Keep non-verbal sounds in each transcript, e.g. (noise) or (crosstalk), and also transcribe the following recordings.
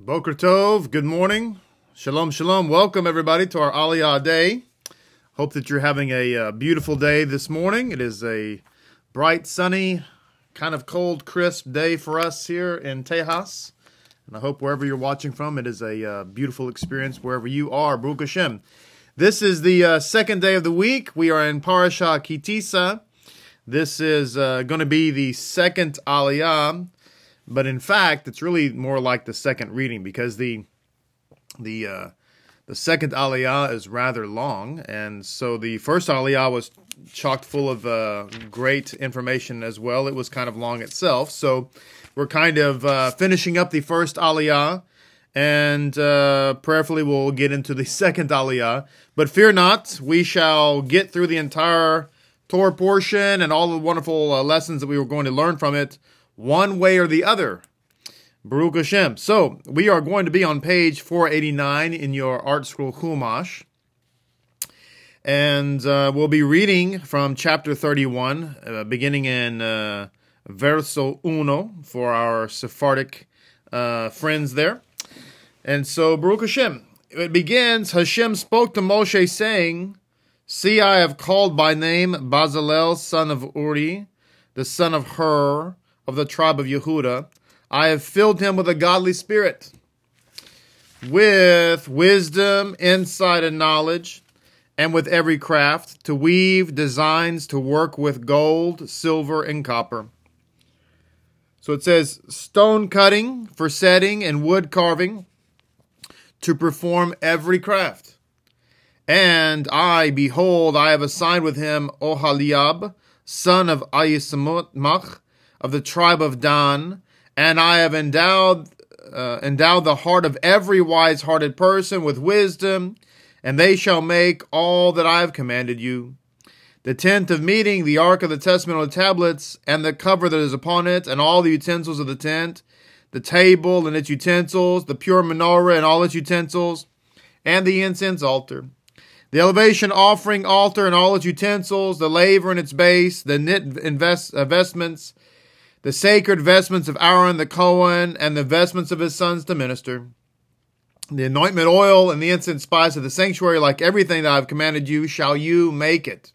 Boker Tov, good morning. Shalom, shalom. Welcome, everybody, to our Aliyah day. Hope that you're having a uh, beautiful day this morning. It is a bright, sunny, kind of cold, crisp day for us here in Tejas. And I hope wherever you're watching from, it is a uh, beautiful experience wherever you are. Baruch Hashem. This is the uh, second day of the week. We are in Parasha Ki Tisa. This is uh, going to be the second Aliyah, but in fact, it's really more like the second reading because the the uh, the second Aliyah is rather long, and so the first Aliyah was chocked full of uh, great information as well. It was kind of long itself, so we're kind of uh, finishing up the first Aliyah, and uh, prayerfully we'll get into the (laughs) second Aliyah. But fear not, we shall get through the entire Torah portion and all the wonderful uh, lessons that we were going to learn from it, one way or the other. Baruch Hashem. So we are going to be on page 489 in your ArtScroll Chumash. And uh, we'll be reading from chapter 31, uh, beginning in uh, verso uno for our Sephardic uh, friends there. And so, Baruch Hashem, it begins Hashem spoke to Moshe, saying, See, I have called by name Bezalel, son of Uri, the son of Hur, of the tribe of Yehuda. I have filled him with a godly spirit, with wisdom, insight, and knowledge and with every craft, to weave designs, to work with gold, silver, and copper. So it says stone cutting for setting and wood carving to perform every craft. And I, behold, I have assigned with him Oholiab, son of Ahisamach, of the tribe of Dan, and I have endowed uh, endowed the heart of every wise-hearted person with wisdom and they shall make all that I have commanded you. The tent of meeting, the ark of the testament on the tablets, and the cover that is upon it, and all the utensils of the tent, the table and its utensils, the pure menorah and all its utensils, and the incense altar. The elevation offering altar and all its utensils, the laver and its base, the knit invest, uh, vestments, the sacred vestments of Aaron the Cohen, and the vestments of his sons to minister the anointment oil and the incense spice of the sanctuary, like everything that I've commanded you, shall you make it.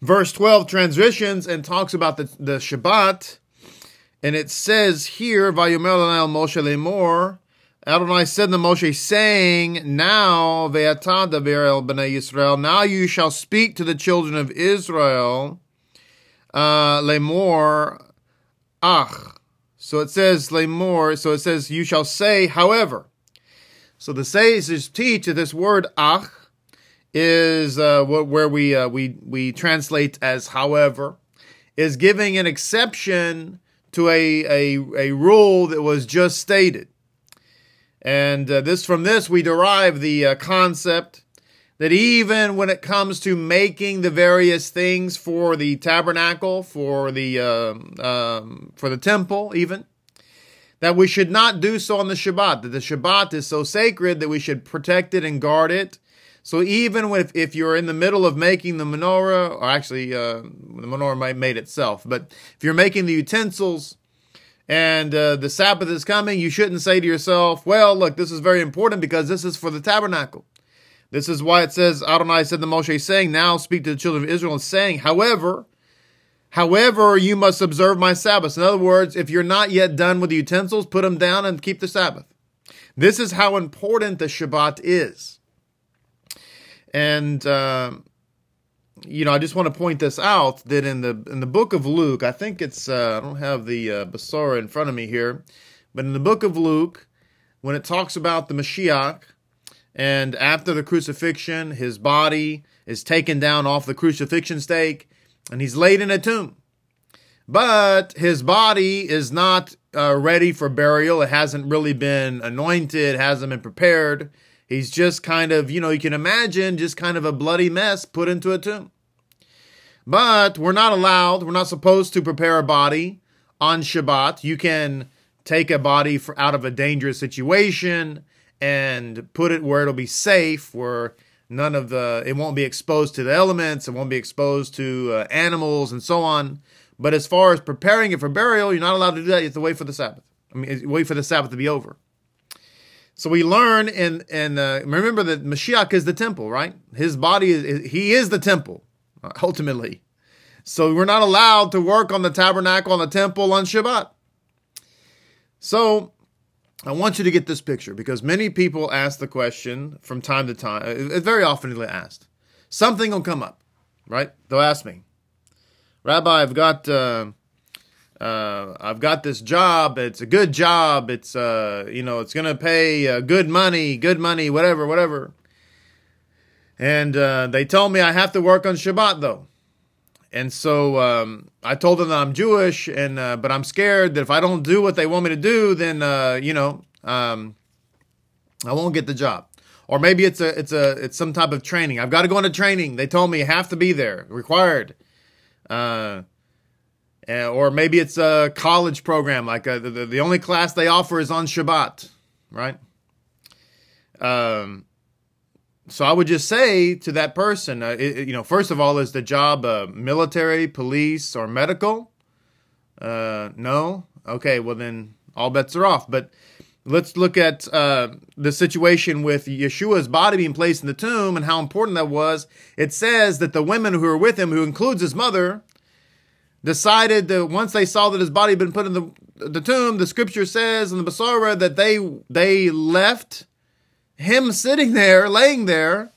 Verse 12 transitions and talks about the, the Shabbat. And it says here, Vayomer Moshe Lemor, Adonai said to Moshe, saying, Now, Ve'ata daber el b'nei Yisrael, now you shall speak to the children of Israel, uh, Lemor, Ach, so it says lemor. So it says you shall say, however. So the sages teach that this word ach is uh, where we uh, we we translate as however is giving an exception to a a, a rule that was just stated. And uh, this from this we derive the uh, concept that even when it comes to making the various things for the tabernacle, for the uh, um, for the temple, even that we should not do so on the Shabbat. That the Shabbat is so sacred that we should protect it and guard it. So even if, if you're in the middle of making the menorah, or actually uh, the menorah might made itself, but if you're making the utensils and uh, the Sabbath is coming, you shouldn't say to yourself, "Well, look, this is very important because this is for the tabernacle." This is why it says, Adonai said to Moshe, saying, Now speak to the children of Israel, and saying, However, however, you must observe my Sabbaths. In other words, if you're not yet done with the utensils, put them down and keep the Sabbath. This is how important the Shabbat is. And, uh, you know, I just want to point this out that in the in the book of Luke, I think it's uh, I don't have the uh, Basora in front of me here, but in the book of Luke, when it talks about the Mashiach, and after the crucifixion, his body is taken down off the crucifixion stake and he's laid in a tomb. But his body is not uh, ready for burial. It hasn't really been anointed, hasn't been prepared. He's just kind of, you know, you can imagine just kind of a bloody mess put into a tomb. But we're not allowed, we're not supposed to prepare a body on Shabbat. You can take a body for, out of a dangerous situation and put it where it'll be safe, where none of the it won't be exposed to the elements, it won't be exposed to uh, animals and so on. But as far as preparing it for burial, you're not allowed to do that. You have to wait for the Sabbath. I mean, wait for the Sabbath to be over. So we learn and and uh, remember that Mashiach is the temple, right? His body is he is the temple uh, ultimately. So we're not allowed to work on the tabernacle on the temple on Shabbat. So I want you to get this picture because many people ask the question from time to time. It's very often asked. Something will come up, right? They'll ask me, Rabbi, I've got. Uh, uh, I've got this job. It's a good job. It's uh, you know, it's gonna pay uh, good money, good money, whatever, whatever. And uh, they told me I have to work on Shabbat though, and so um, I told them that I'm Jewish, and uh, but I'm scared that if I don't do what they want me to do, then uh, you know, um, I won't get the job. Or maybe it's a it's a it's some type of training. I've got to go into training. They told me I have to be there, required. Uh, uh, or maybe it's a college program, like a, uh, the, the only class they offer is on Shabbat, right? Um, so I would just say to that person, uh, it, you know, first of all, is the job uh, military, police, or medical? Uh, no. Okay, well then all bets are off. But let's look at uh, the situation with Yeshua's body being placed in the tomb and how important that was. It says that the women who were with him, who includes his mother, decided that once they saw that his body had been put in the the tomb, the scripture says in the Basara that they they left him sitting there, laying there,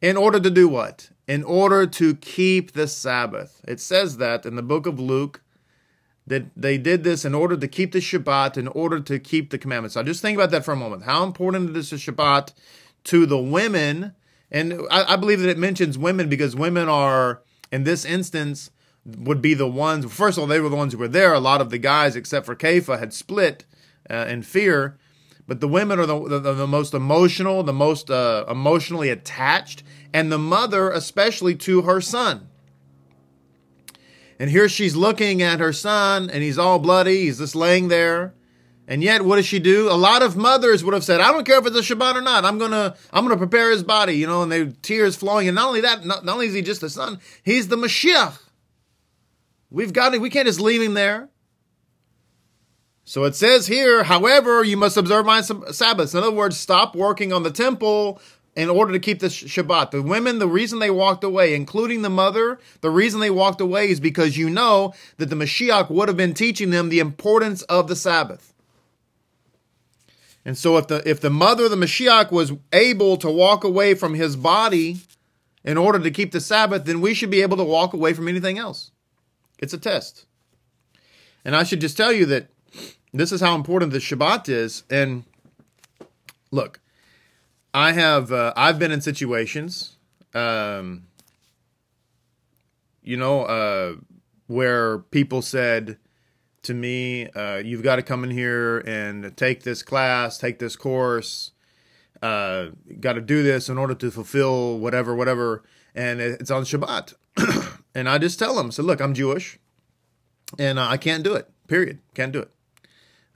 in order to do what? In order to keep the Sabbath. It says that in the book of Luke that they did this in order to keep the Shabbat, in order to keep the commandments. So just think about that for a moment. How important is the Shabbat to the women? And I, I believe that it mentions women because women are, in this instance, would be the ones. First of all, they were the ones who were there. A lot of the guys, except for Kepha, had split uh, in fear. But the women are the, the, the most emotional, the most uh, emotionally attached, and the mother, especially to her son. And here she's looking at her son, and he's all bloody. He's just laying there. And yet, what does she do? A lot of mothers would have said, "I don't care if it's a Shabbat or not. I'm gonna, I'm gonna prepare his body." You know, and they tears flowing. And not only that, not, not only is he just a son, he's the Mashiach. We've got it. We can't just leave him there. So it says here, however, you must observe my Sabbaths. In other words, stop working on the temple in order to keep the Shabbat. The women, the reason they walked away, including the mother, the reason they walked away is because you know that the Mashiach would have been teaching them the importance of the Sabbath. And so if the if the mother, the Mashiach, was able to walk away from his body in order to keep the Sabbath, then we should be able to walk away from anything else. It's a test. And I should just tell you that this is how important the Shabbat is. And look, I have uh, I've been in situations, um, you know, uh, where people said to me, uh, "You've got to come in here and take this class, take this course, uh, got to do this in order to fulfill whatever, whatever." And it's on Shabbat. (clears throat) And I just tell them, so look, I'm Jewish, and uh, I can't do it. Period. Can't do it.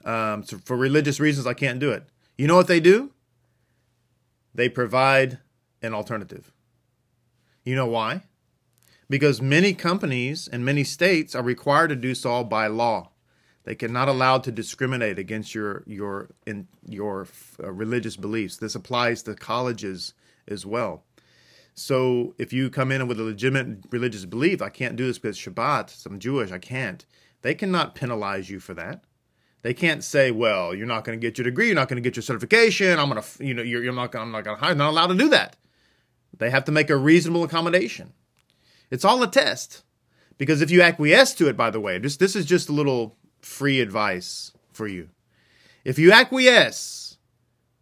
Um, so for religious reasons, I can't do it. You know what they do? They provide an alternative. You know why? Because many companies and many states are required to do so by law. They cannot allowed to discriminate against your your in your uh, religious beliefs. This applies to colleges as well. So if you come in with a legitimate religious belief, I can't do this because Shabbat, I'm Jewish, I can't. They cannot penalize you for that. They can't say, well, you're not going to get your degree, you're not going to get your certification. I'm going to, you know, you're, you're not, gonna, I'm not going to hire. Not allowed to do that. They have to make a reasonable accommodation. It's all a test, because if you acquiesce to it, by the way, this this is just a little free advice for you. If you acquiesce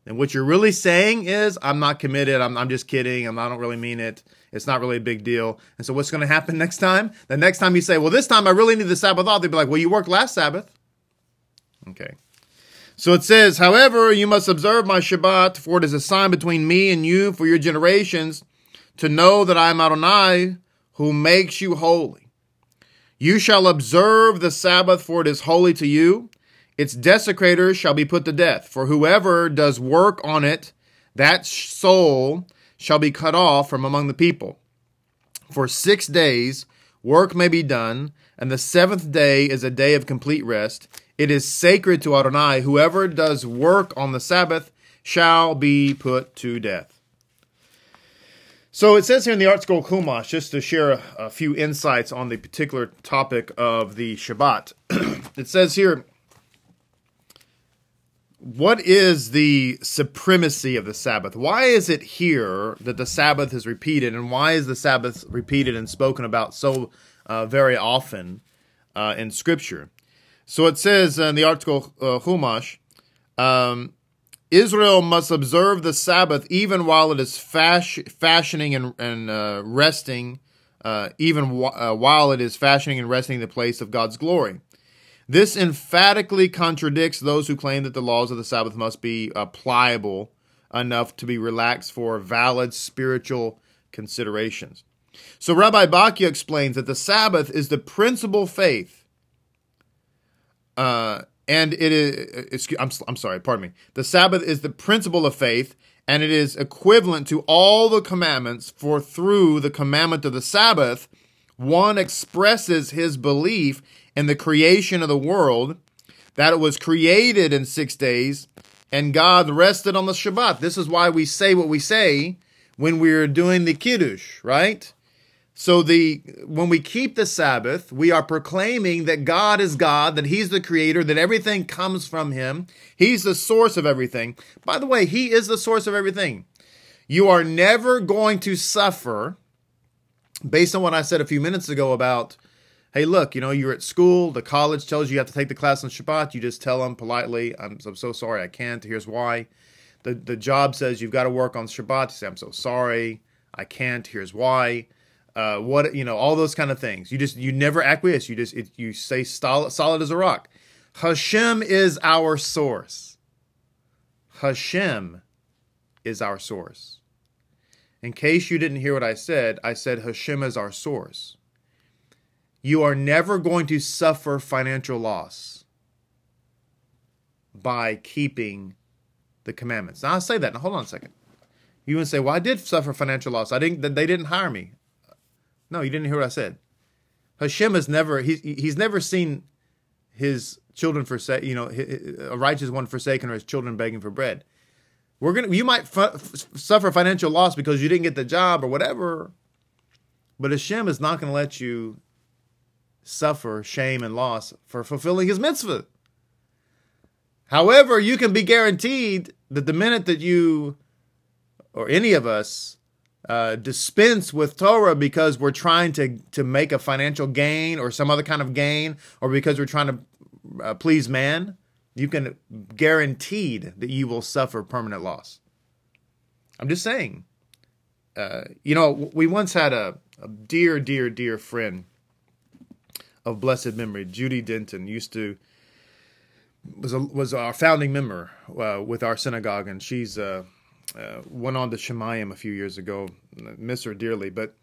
and what you're really saying is, I'm not committed. I'm, I'm just kidding. I'm, I don't really mean it. It's not really a big deal. And so, what's going to happen (laughs) next time? The next time you say, Well, this time I really need the Sabbath off, they'll be like, Well, you worked last Sabbath. Okay. So it says, However, you must observe my Shabbat, for it is a sign between me and you for your generations to know that I am Adonai who makes you holy. You shall observe the Sabbath, for it is holy to you. Its desecrators shall be put to death, for whoever does work on it, that soul shall be cut off from among the people. For six days work may be done, and the seventh day is a day of complete rest. It is sacred to Adonai. Whoever does work on the Sabbath shall be put to death. So it says here in the Art ArtScroll Chumash, just to share a, a few insights on the particular topic of the Shabbat. (clears throat) it says here, what is the supremacy of the Sabbath? Why is it here that the Sabbath is repeated, and why is the Sabbath repeated and spoken about so uh, very often uh, in Scripture? So it says in the article uh, um, Israel must observe the Sabbath even while it is fash- fashioning and, and uh, resting, uh, even w- uh, while it is fashioning and resting the place of God's glory. This emphatically contradicts those who claim that the laws of the Sabbath must be uh, pliable enough to be relaxed for valid spiritual considerations. So Rabbi Bachya explains that the Sabbath is the principal faith uh, and it is I'm, I'm sorry pardon me. The sabbath is the principle of faith and it is equivalent to all the commandments for through the commandment of the sabbath one expresses his belief in the creation of the world that it was created in six days and god rested on the shabbat. This is why we say what we say when we're doing the kiddush right so the when we keep the Sabbath, we are proclaiming that God is God, that he's the creator, that everything comes from him. He's the source of everything. By the way, he is the source of everything. You are never going to suffer based on what I said a few minutes ago about hey, look, you know, you're at school, the college tells you you have to take the class on Shabbat, you just tell them politely, I'm, I'm so sorry, I can't. Here's why. The the job says you've got to work on Shabbat. You say, I'm so sorry, I can't. Here's why uh, what you know, all those kind of things. You just you never acquiesce. You just it, you stay solid, solid as a rock. Hashem is our source. Hashem is our source. In case you didn't hear what I said, I said Hashem is our source. You are never going to suffer financial loss by keeping the commandments. Now I'll say that. Now hold on a second. You would say, "Well, I did suffer financial loss. I didn't. They didn't hire me. No, you didn't hear what I said. Hashem has never he's he's never seen his children forsake you know a righteous one forsaken or his children begging for bread. We're gonna you might f- suffer financial loss because you didn't get the job or whatever, but Hashem is not to let you suffer shame and loss for fulfilling His mitzvah. However, you can be guaranteed that the minute that you or any of us uh, dispense with Torah because we're trying to to make a financial gain or some other kind of gain, or because we're trying to uh, please man, you can guaranteed that you will suffer permanent loss. I'm just saying. Uh, you know, we once had a, a dear, dear, dear friend of blessed memory, Judy Denton, used to was a, was our founding member uh, with our synagogue, and she's uh, uh, went on to Shemayim a few years ago. Miss her dearly, but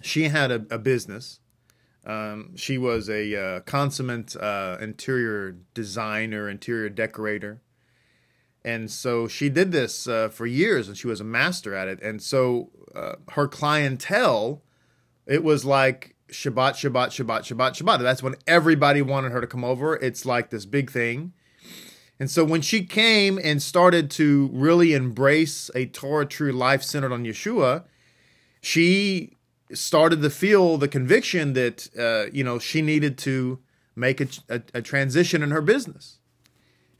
she had a, a business. Um, she was a uh, consummate uh, interior designer, interior decorator. And so she did this uh, for years and she was a master at it. And so uh, her clientele, it was like Shabbat, Shabbat, Shabbat, Shabbat, Shabbat. That's when everybody wanted her to come over. It's like this big thing. And so when she came and started to really embrace a Torah true life centered on Yeshua, she started to feel the conviction that uh, you know she needed to make a, a, a, transition in her business.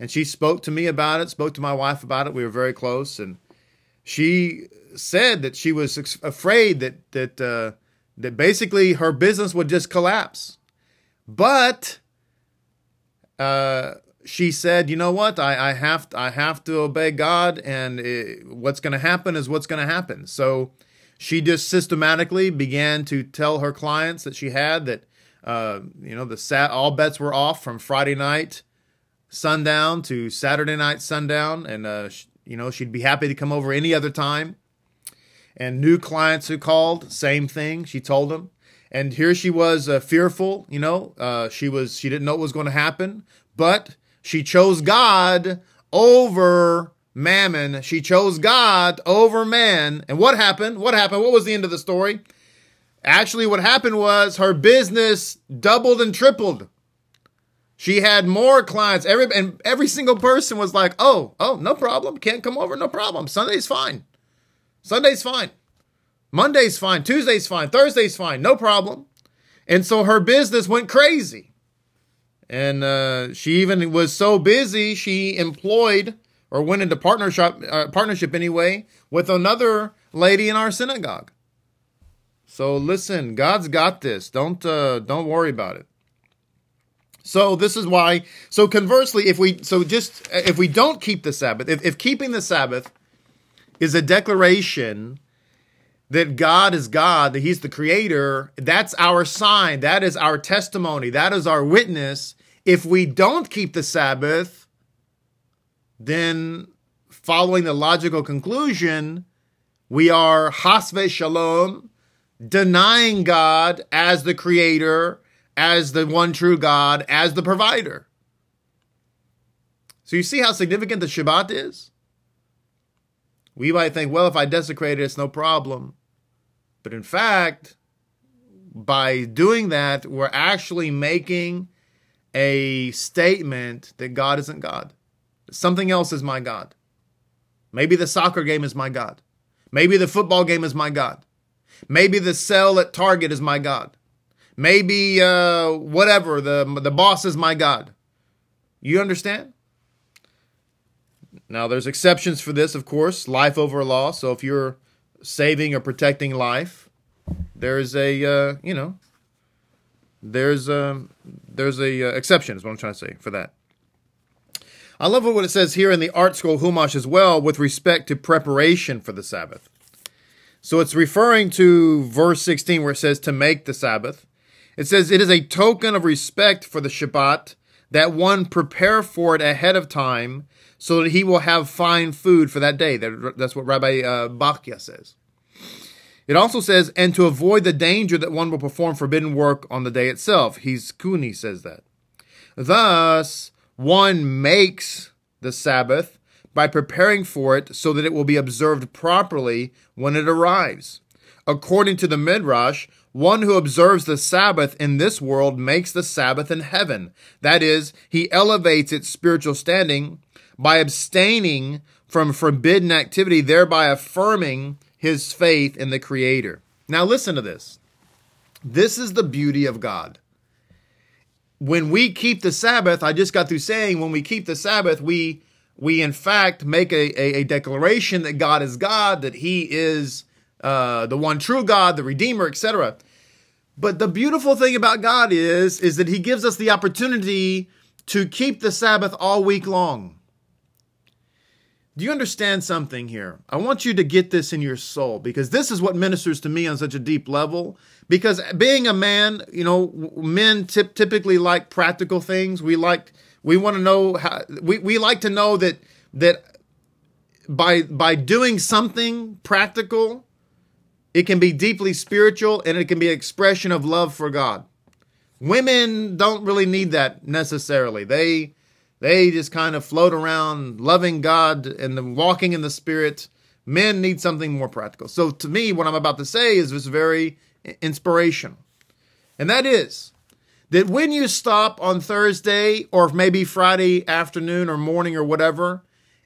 And she spoke to me about it, spoke to my wife about it. We were very close, and she said that she was afraid that that uh, that basically her business would just collapse. But uh, she said, "You know what? I, I have to, I have to obey God, and it, what's going to happen is what's going to happen." So she just systematically began to tell her clients that she had that uh, you know the sat all bets were off from Friday night sundown to Saturday night sundown, and uh, you know she'd be happy to come over any other time. And new clients who called, same thing. She told them, and here she was uh, fearful. You know, uh, she was she didn't know what was going to happen, but she chose God over mammon. She chose God over man. And what happened? What happened? What was the end of the story? Actually, what happened was her business doubled and tripled. She had more clients. Every and every single person was like, "Oh, oh, no problem. Can't come over. No problem. Sunday's fine. Sunday's fine. Monday's fine. Tuesday's fine. Thursday's fine. No problem." And so her business went crazy. And uh, she even was so busy, she employed or went into partnership, uh, partnership anyway, with another lady in our synagogue. So listen, God's got this. Don't uh, don't worry about it. So this is why. So conversely, if we so just if we don't keep the Sabbath, if, if keeping the Sabbath is a declaration that God is God, that He's the Creator, that's our sign. That is our testimony. That is our witness. If we don't keep the Sabbath, then following the logical conclusion, we are hasve shalom, denying God as the Creator, as the one true God, as the provider. So you see how significant the Shabbat is? We might think, well, if I desecrate it, it's no problem. But in fact, by doing that, we're actually making a statement that God isn't God. Something else is my God. Maybe the soccer game is my God. Maybe the football game is my God. Maybe the sale at Target is my God. Maybe uh, whatever the the boss is my God. You understand? Now there's exceptions for this, of course, life over law. So if you're saving or protecting life, there's a uh, you know there's a there's a uh, exception is what I'm trying to say for that. I love what it says here in the ArtScroll Chumash as well with respect to preparation for the Sabbath. So it's referring to verse 16 where it says to make the Sabbath. It says it is a token of respect for the Shabbat that one prepare for it ahead of time so that he will have fine food for that day. That's what Rabbi uh, Bachya says. It also says, and to avoid the danger that one will perform forbidden work on the day itself. Chizkuni says that. Thus, one makes the Sabbath by preparing for it so that it will be observed properly when it arrives. According to the Midrash, one who observes the Sabbath in this world makes the Sabbath in heaven. That is, he elevates its spiritual standing by abstaining from forbidden activity, thereby affirming his faith in the Creator. Now, listen to this. This is the beauty of God when we keep the Sabbath, I just got through saying when we keep the Sabbath, we we in fact make a, a, a declaration that God is God, that He is uh, the one true God, the Redeemer, etc. But the beautiful thing about God is is that He gives us the opportunity to keep the Sabbath all week long. Do you understand something here? I want you to get this in your soul because this is what ministers to me on such a deep level. Because being a man, you know, men typically like practical things. We like, we want to know how, we, we like to know that, that by, by doing something practical, it can be deeply spiritual and it can be an expression of love for God. Women don't really need that necessarily. They, they just kind of float around loving God and walking in the Spirit. Men need something more practical. So to me, what I'm about to say is just very inspirational. And that is that when you stop on Thursday or maybe Friday afternoon or morning or whatever,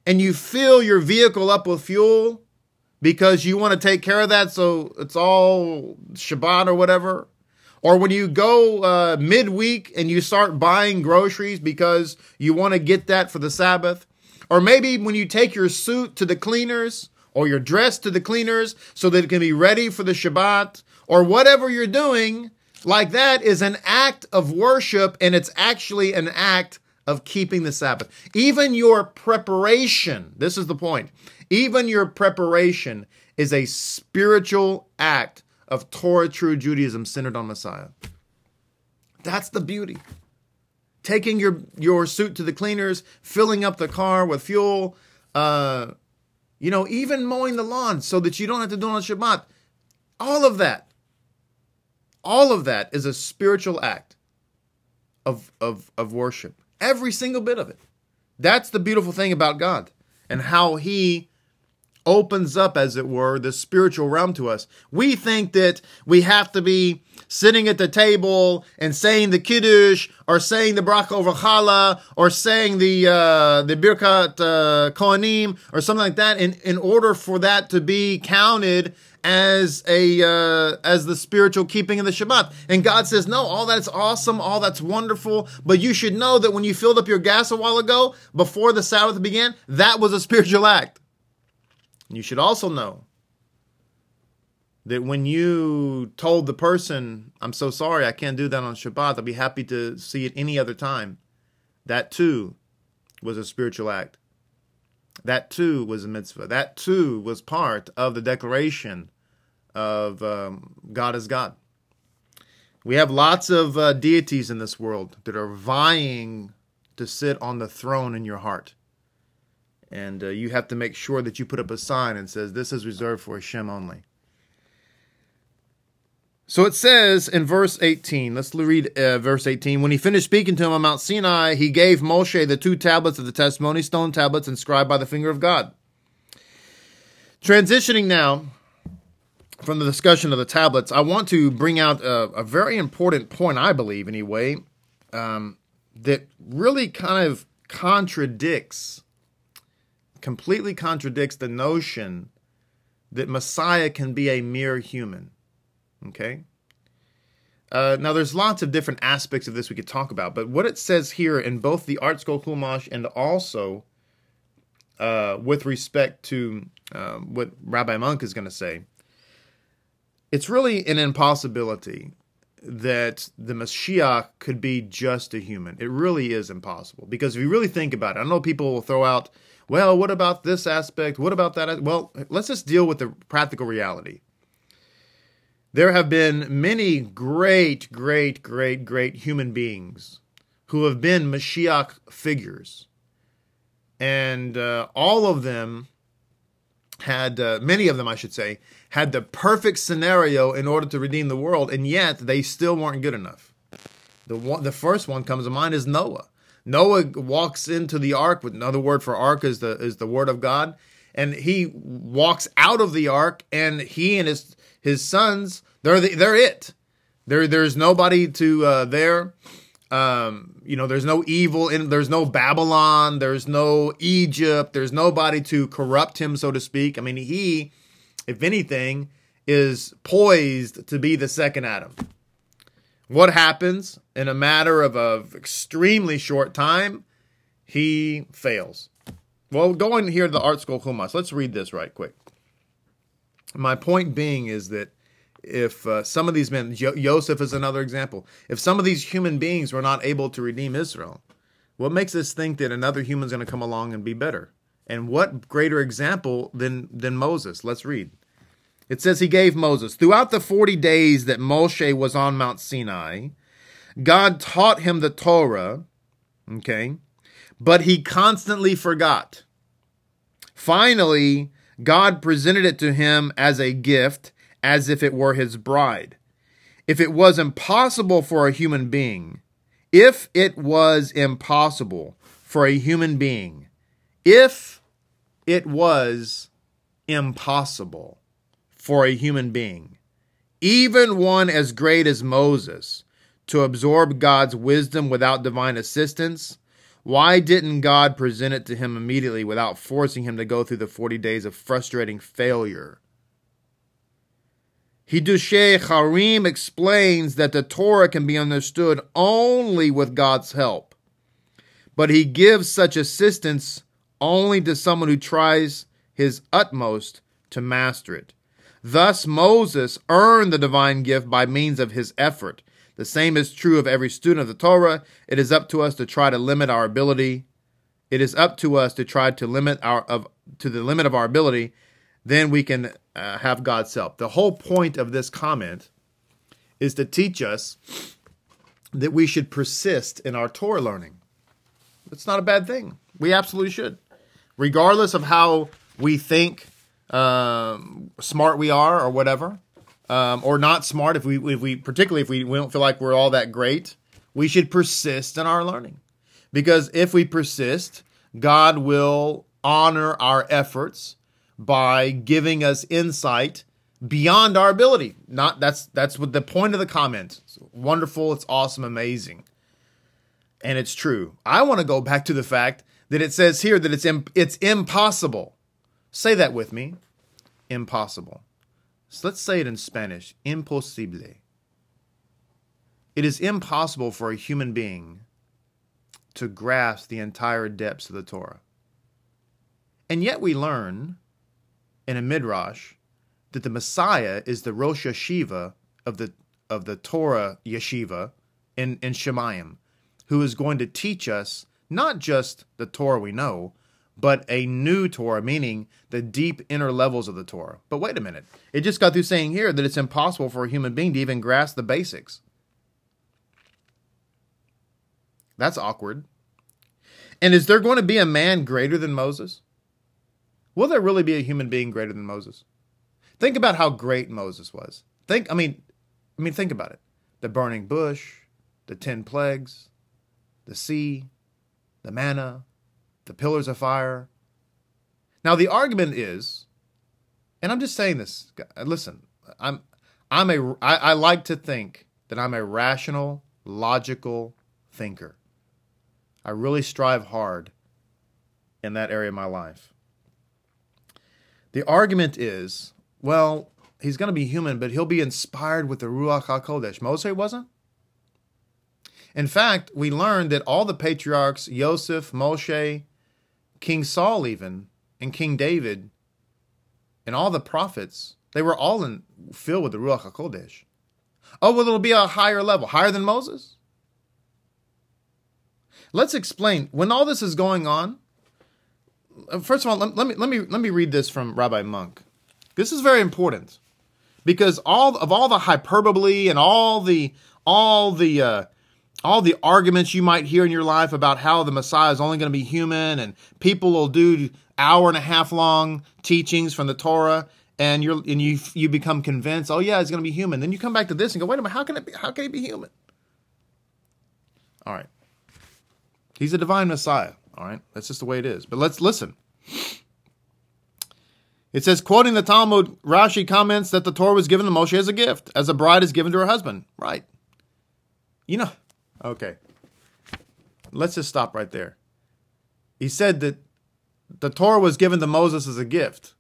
and you fill your vehicle up with fuel because you want to take care of that so it's all Shabbat or whatever, or when you go uh, midweek and you start buying groceries because you want to get that for the Sabbath, or maybe when you take your suit to the cleaners or your dress to the cleaners so that it can be ready for the Shabbat, or whatever you're doing, like that is an act of worship and it's actually an act of keeping the Sabbath. Even your preparation, this is the point, even your preparation is a spiritual act of Torah true Judaism centered on Messiah. That's the beauty. Taking your, your suit to the cleaners, filling up the car with fuel, uh, you know, even mowing the lawn so that you don't have to do it on Shabbat. All of that. All of that is a spiritual act of, of, of worship. Every single bit of it. That's the beautiful thing about God and how He opens up, as it were, the spiritual realm to us. We think that we have to be sitting at the table and saying the kiddush or saying the bracha over challah or saying the uh, the birkat uh, kohanim or something like that in, in order for that to be counted as a uh, as the spiritual keeping of the Shabbat. And God says, no, all that's awesome, all that's wonderful, but you should know that when you filled up your gas a while ago, before the Sabbath began, that was a spiritual act. You should also know that when you told the person, I'm so sorry, I can't do that on Shabbat, I'll be happy to see it any other time, that too was a spiritual act. That too was a mitzvah. That too was part of the declaration of um, God is God. We have lots of uh, deities in this world that are vying to sit on the throne in your heart. And uh, you have to make sure that you put up a sign and says, This is reserved for Hashem only. So it says in verse 18, let's read uh, verse 18. When he finished speaking to him on Mount Sinai, he gave Moshe the two tablets of the testimony, stone tablets inscribed by the finger of God. Transitioning now from the discussion of the tablets, I want to bring out a, a very important point, I believe, anyway, um, that really kind of contradicts, completely contradicts the notion that Messiah can be a mere human. Okay. Uh, now, there's lots of different aspects of this we could talk about, but what it says here in both the ArtScroll Chumash and also uh, with respect to uh, what Rabbi Monk is going to say, it's really an impossibility that the Mashiach could be just a human. It really is impossible because if you really think about it, I know people will throw out, well, what about this aspect? What about that? Well, let's just deal with the practical reality there have been many great, great, great, great human beings who have been Mashiach figures. And uh, all of them had, uh, many of them, I should say, had the perfect scenario in order to redeem the world, and yet they still weren't good enough. The, one, the first one comes to mind is Noah. Noah walks into the ark, with another word for ark is the is the word of God, and he walks out of the ark, and he and his his sons, they're the, they're it. There there's nobody to uh, there. Um, you know, there's no evil in there's no Babylon, there's no Egypt, there's nobody to corrupt him, so to speak. I mean, he, if anything, is poised to be the second Adam. What happens in a matter of a extremely short time? He fails. Well, going here to the ArtScroll Chumash, let's read this right quick. My point being is that if uh, some of these men, jo- Joseph is another example, if some of these human beings were not able to redeem Israel, what makes us think that another human's going to come along and be better? And what greater example than than Moses? Let's read. It says he gave Moses throughout the 40 days that Moshe was on Mount Sinai, God taught him the Torah, okay? But he constantly forgot. Finally, God presented it to him as a gift, as if it were his bride. If it was impossible for a human being, if it was impossible for a human being, if it was impossible for a human being, even one as great as Moses, to absorb God's wisdom without divine assistance, why didn't God present it to him immediately without forcing him to go through the 40 days of frustrating failure? Hiddushei HaCharim explains that the Torah can be understood only with God's help, but he gives such assistance only to someone who tries his utmost to master it. Thus, Moses earned the divine gift by means of his effort the same is true of every student of the Torah. It is up to us to try to limit our ability. It is up to us to try to limit our of to the limit of our ability. Then we can uh, have God's help. The whole point of this comment is to teach us that we should persist in our Torah learning. It's not a bad thing. We absolutely should, regardless of how we think um, smart we are or whatever um, or not smart, if we, if we, particularly if we, we don't feel like we're all that great, we should persist in our learning. Because if we persist, God will honor our efforts by giving us insight beyond our ability. Not that's that's what the point of the comment. It's wonderful, it's awesome, amazing. And it's true. I want to go back to the fact that it says here that it's it's impossible. Say that with me. Impossible. So let's say it in Spanish. Imposible. It is impossible for a human being to grasp the entire depths of the Torah. And yet we learn in a midrash that the Messiah is the Rosh Yeshiva of the of the Torah yeshiva in, in Shemayim, who is going to teach us not just the Torah we know, but a new Torah, meaning the deep inner levels of the Torah. But wait a minute. It just got through saying here that it's impossible for a human being to even grasp the basics. That's awkward. And is there going to be a man greater than Moses? Will there really be a human being greater than Moses? Think about how great Moses was. Think, I mean, I mean, think about it. The burning bush, the ten plagues, the sea, the manna, the pillars of fire. Now the argument is, and I'm just saying this. Listen, I'm, I'm a, I, I like to think that I'm a rational, logical thinker. I really strive hard in that area of my life. The argument is well, he's going to be human, but he'll be inspired with the Ruach HaKodesh. Moses wasn't? In fact, we learned that all the patriarchs, Yosef, Moshe, King Saul, even, and King David, and all the prophets, they were all in, filled with the Ruach HaKodesh. Oh, well, it'll be a higher level, higher than Moses? Let's explain. When all this is going on, first of all, let, let me let me let me read this from Rabbi Monk. This is very important because all of all the hyperbole and all the all the uh, all the arguments you might hear in your life about how the Messiah is only going to be human and people will do hour and a half long teachings from the Torah and you're and you you become convinced, oh yeah, he's going to be human. Then you come back to this and go, wait a minute, how can it be? How can he be human? All right, he's a divine Messiah. All right, that's just the way it is. But let's listen. It says, quoting the Talmud, Rashi comments that the Torah was given to Moshe as a gift, as a bride is given to her husband. Right. You know, okay. Let's just stop right there. He said that the Torah was given to Moses as a gift.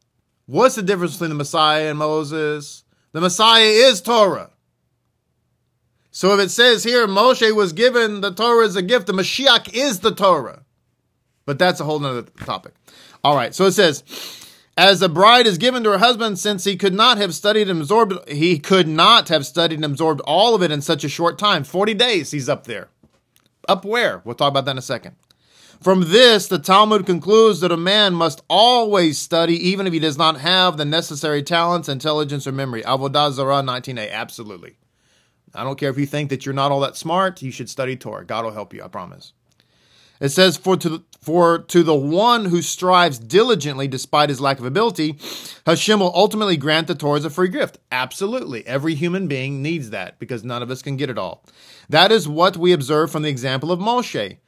What's the difference between the Messiah and Moses? The Messiah is Torah. So if it says here Moshe was given the Torah as a gift, the Mashiach is the Torah. But that's a whole nother topic. All right, so it says, as a bride is given to her husband, since he could not have studied and absorbed, he could not have studied and absorbed all of it in such a short time. 40 days he's up there. Up where? We'll talk about that in a second. From this, the Talmud concludes that a man must always study, even if he does not have the necessary talents, intelligence, or memory. Avodah Zarah 19a. Absolutely. I don't care if you think that you're not all that smart, you should study Torah. God will help you, I promise. It says, For to, for to the one who strives diligently despite his lack of ability, Hashem will ultimately grant the Torah as a free gift. Absolutely. Every human being needs that because none of us can get it all. That is what we observe from the example of Moshe.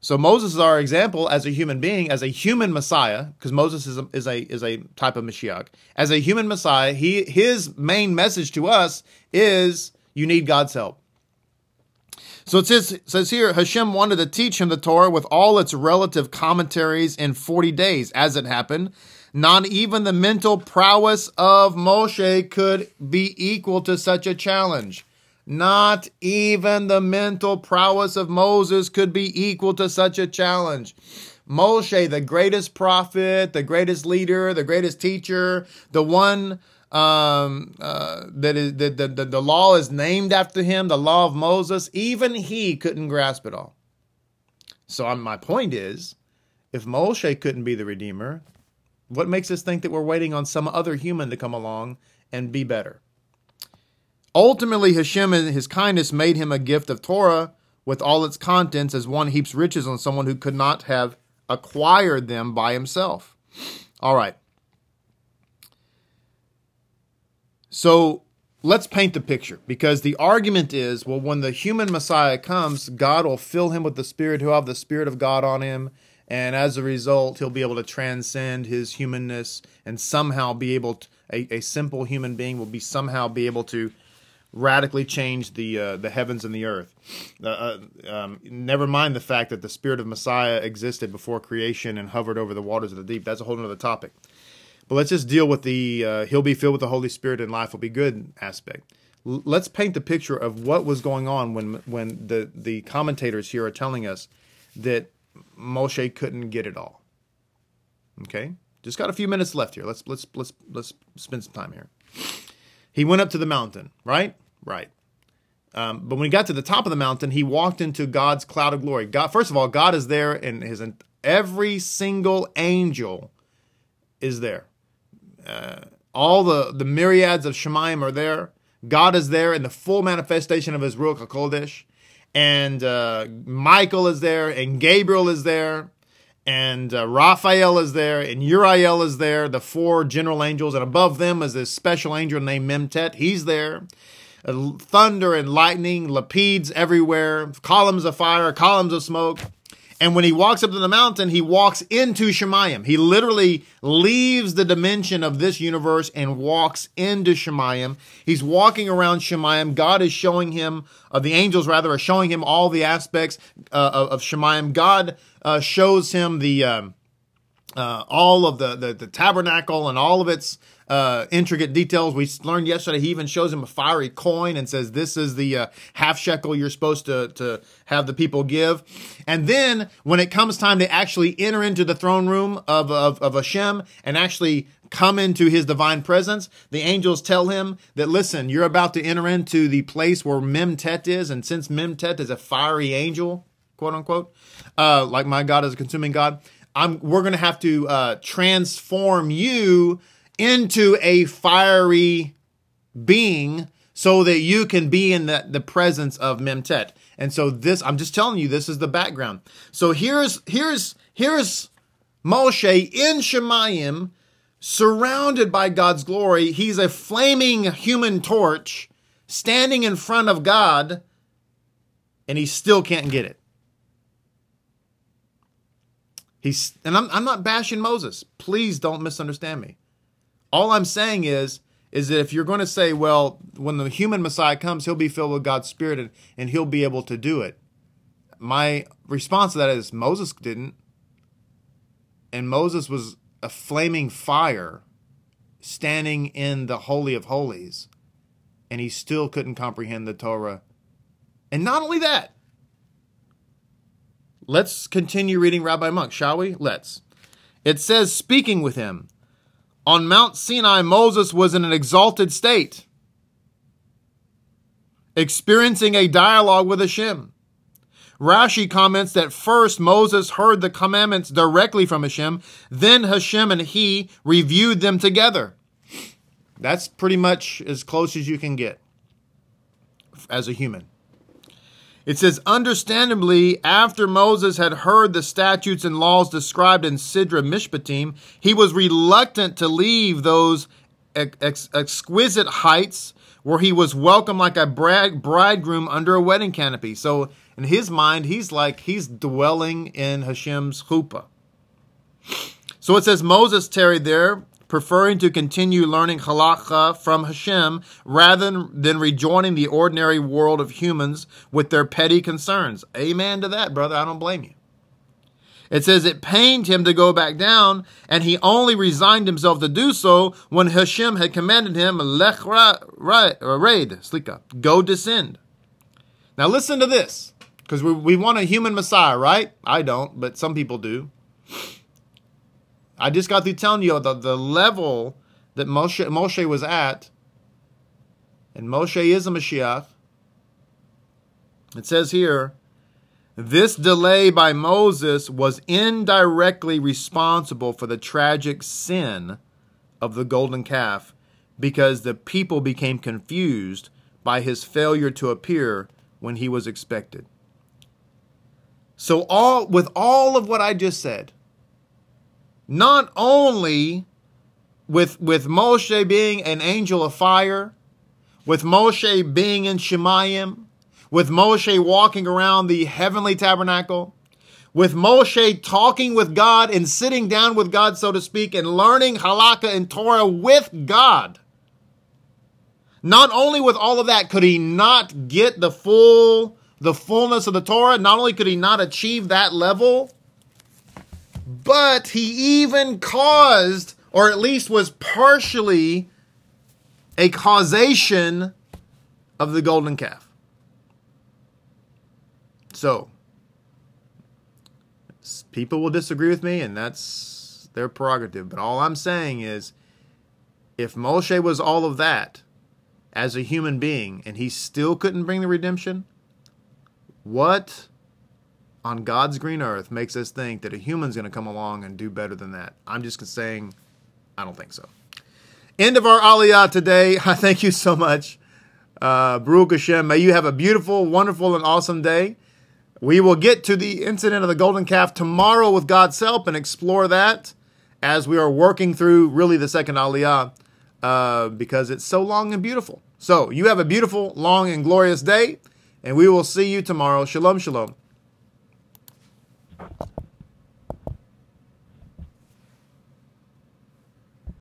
So Moses is our example as a human being, as a human Messiah, because Moses is a, is a is a type of Mashiach. As a human Messiah, he his main message to us is you need God's help. So it says, says here, Hashem wanted to teach him the Torah with all its relative commentaries in 40 days. As it happened, not even the mental prowess of Moshe could be equal to such a challenge. Not even the mental prowess of Moses could be equal to such a challenge. Moshe, the greatest prophet, the greatest leader, the greatest teacher, the one um, uh, that is the, the, the, the law is named after him, the law of Moses, even he couldn't grasp it all. So um, my point is, if Moshe couldn't be the redeemer, what makes us think that we're waiting on some other human to come along and be better? Ultimately, Hashem and his kindness made him a gift of Torah with all its contents as one heaps riches on someone who could not have acquired them by himself. All right. So let's paint the picture because the argument is well, when the human Messiah comes, God will fill him with the Spirit, who have the Spirit of God on him, and as a result, he'll be able to transcend his humanness and somehow be able to. A, a simple human being will be somehow be able to radically change the uh, the heavens and the earth. Uh, uh, um, never mind the fact that the spirit of Messiah existed before creation and hovered over the waters of the deep. That's a whole other topic. But let's just deal with the uh, he'll be filled with the Holy Spirit and life will be good aspect. L- let's paint the picture of what was going on when when the the commentators here are telling us that Moshe couldn't get it all. Okay, just got a few minutes left here. Let's let's let's let's spend some time here. He went up to the mountain, right? Right. Um, but when he got to the top of the mountain, he walked into God's cloud of glory. God, first of all, God is there, and his every single angel is there. Uh, all the the myriads of Shemayim are there. God is there in the full manifestation of His Ruach Hakodesh, and uh, Michael is there, and Gabriel is there, and uh, Raphael is there, and Uriel is there, the four general angels, and above them is this special angel named Memtet. He's there. Uh, thunder and lightning, lapids everywhere, columns of fire, columns of smoke. And when he walks up to the mountain, he walks into Shemayim. He literally leaves the dimension of this universe and walks into Shemayim. He's walking around Shemayim. God is showing him, uh, the angels rather, are showing him all the aspects uh, of, of Shemayim. God uh, shows him the um, uh, all of the, the, the tabernacle and all of its uh, intricate details. We learned yesterday he even shows him a fiery coin and says, This is the uh, half shekel you're supposed to, to have the people give. And then when it comes time to actually enter into the throne room of, of, of Hashem and actually come into his divine presence, the angels tell him that, listen, you're about to enter into the place where Memtet is. And since Memtet is a fiery angel, quote unquote, uh, like my God is a consuming God, I'm, we're going to have to uh, transform you into a fiery being so that you can be in the, the presence of Memtet. And so this, I'm just telling you, this is the background. So here's, here's, here's Moshe in Shemayim, surrounded by God's glory. He's a flaming human torch standing in front of God, and he still can't get it. He's, and I'm, I'm not bashing Moses. Please don't misunderstand me. All I'm saying is, is that if you're going to say, well, when the human Messiah comes, he'll be filled with God's Spirit and, and he'll be able to do it. My response to that is Moses didn't. And Moses was a flaming fire standing in the Holy of Holies, and he still couldn't comprehend the Torah. And not only that, let's continue reading Rabbi Munk, shall we? Let's. It says, speaking with him, on Mount Sinai, Moses was in an exalted state, experiencing a dialogue with Hashem. Rashi comments that first Moses heard the commandments directly from Hashem, then Hashem and he reviewed them together. That's pretty much as close as you can get as a human. It says, understandably, after Moses had heard the statutes and laws described in Sidra Mishpatim, he was reluctant to leave those ex- exquisite heights where he was welcomed like a bridegroom under a wedding canopy. So, in his mind, he's like he's dwelling in Hashem's chuppah. So it says Moses tarried there preferring to continue learning halacha from Hashem rather than rejoining the ordinary world of humans with their petty concerns. Amen to that, brother. I don't blame you. It says it pained him to go back down, and he only resigned himself to do so when Hashem had commanded him, Lech raid, slika, go descend. Now listen to this, because we, we want a human Messiah, right? I don't, but some people do. I just got through telling you the, the level that Moshe, Moshe was at, and Moshe is a Mashiach. It says here, this delay by Moses was indirectly responsible for the tragic sin of the golden calf because the people became confused by his failure to appear when he was expected. So all with all of what I just said, not only with with Moshe being an angel of fire, with Moshe being in Shemayim, with Moshe walking around the heavenly tabernacle, with Moshe talking with God and sitting down with God, so to speak, and learning halakha and Torah with God. Not only with all of that could he not get the full the fullness of the Torah, not only could he not achieve that level, but he even caused or at least was partially a causation of the golden calf. So, people will disagree with me, and that's their prerogative. But all I'm saying is if Moshe was all of that as a human being and he still couldn't bring the redemption, what on God's green earth makes us think that a human's going to come along and do better than that? I'm just saying, I don't think so. End of our Aliyah today. (laughs) I thank you so much. Uh, Baruch Hashem. May you have a beautiful, wonderful, and awesome day. We will get to the incident of the golden calf tomorrow with God's help and explore that as we are working through really the second Aliyah uh, because it's so long and beautiful. So you have a beautiful, long, and glorious day, and we will see you tomorrow. Shalom, shalom.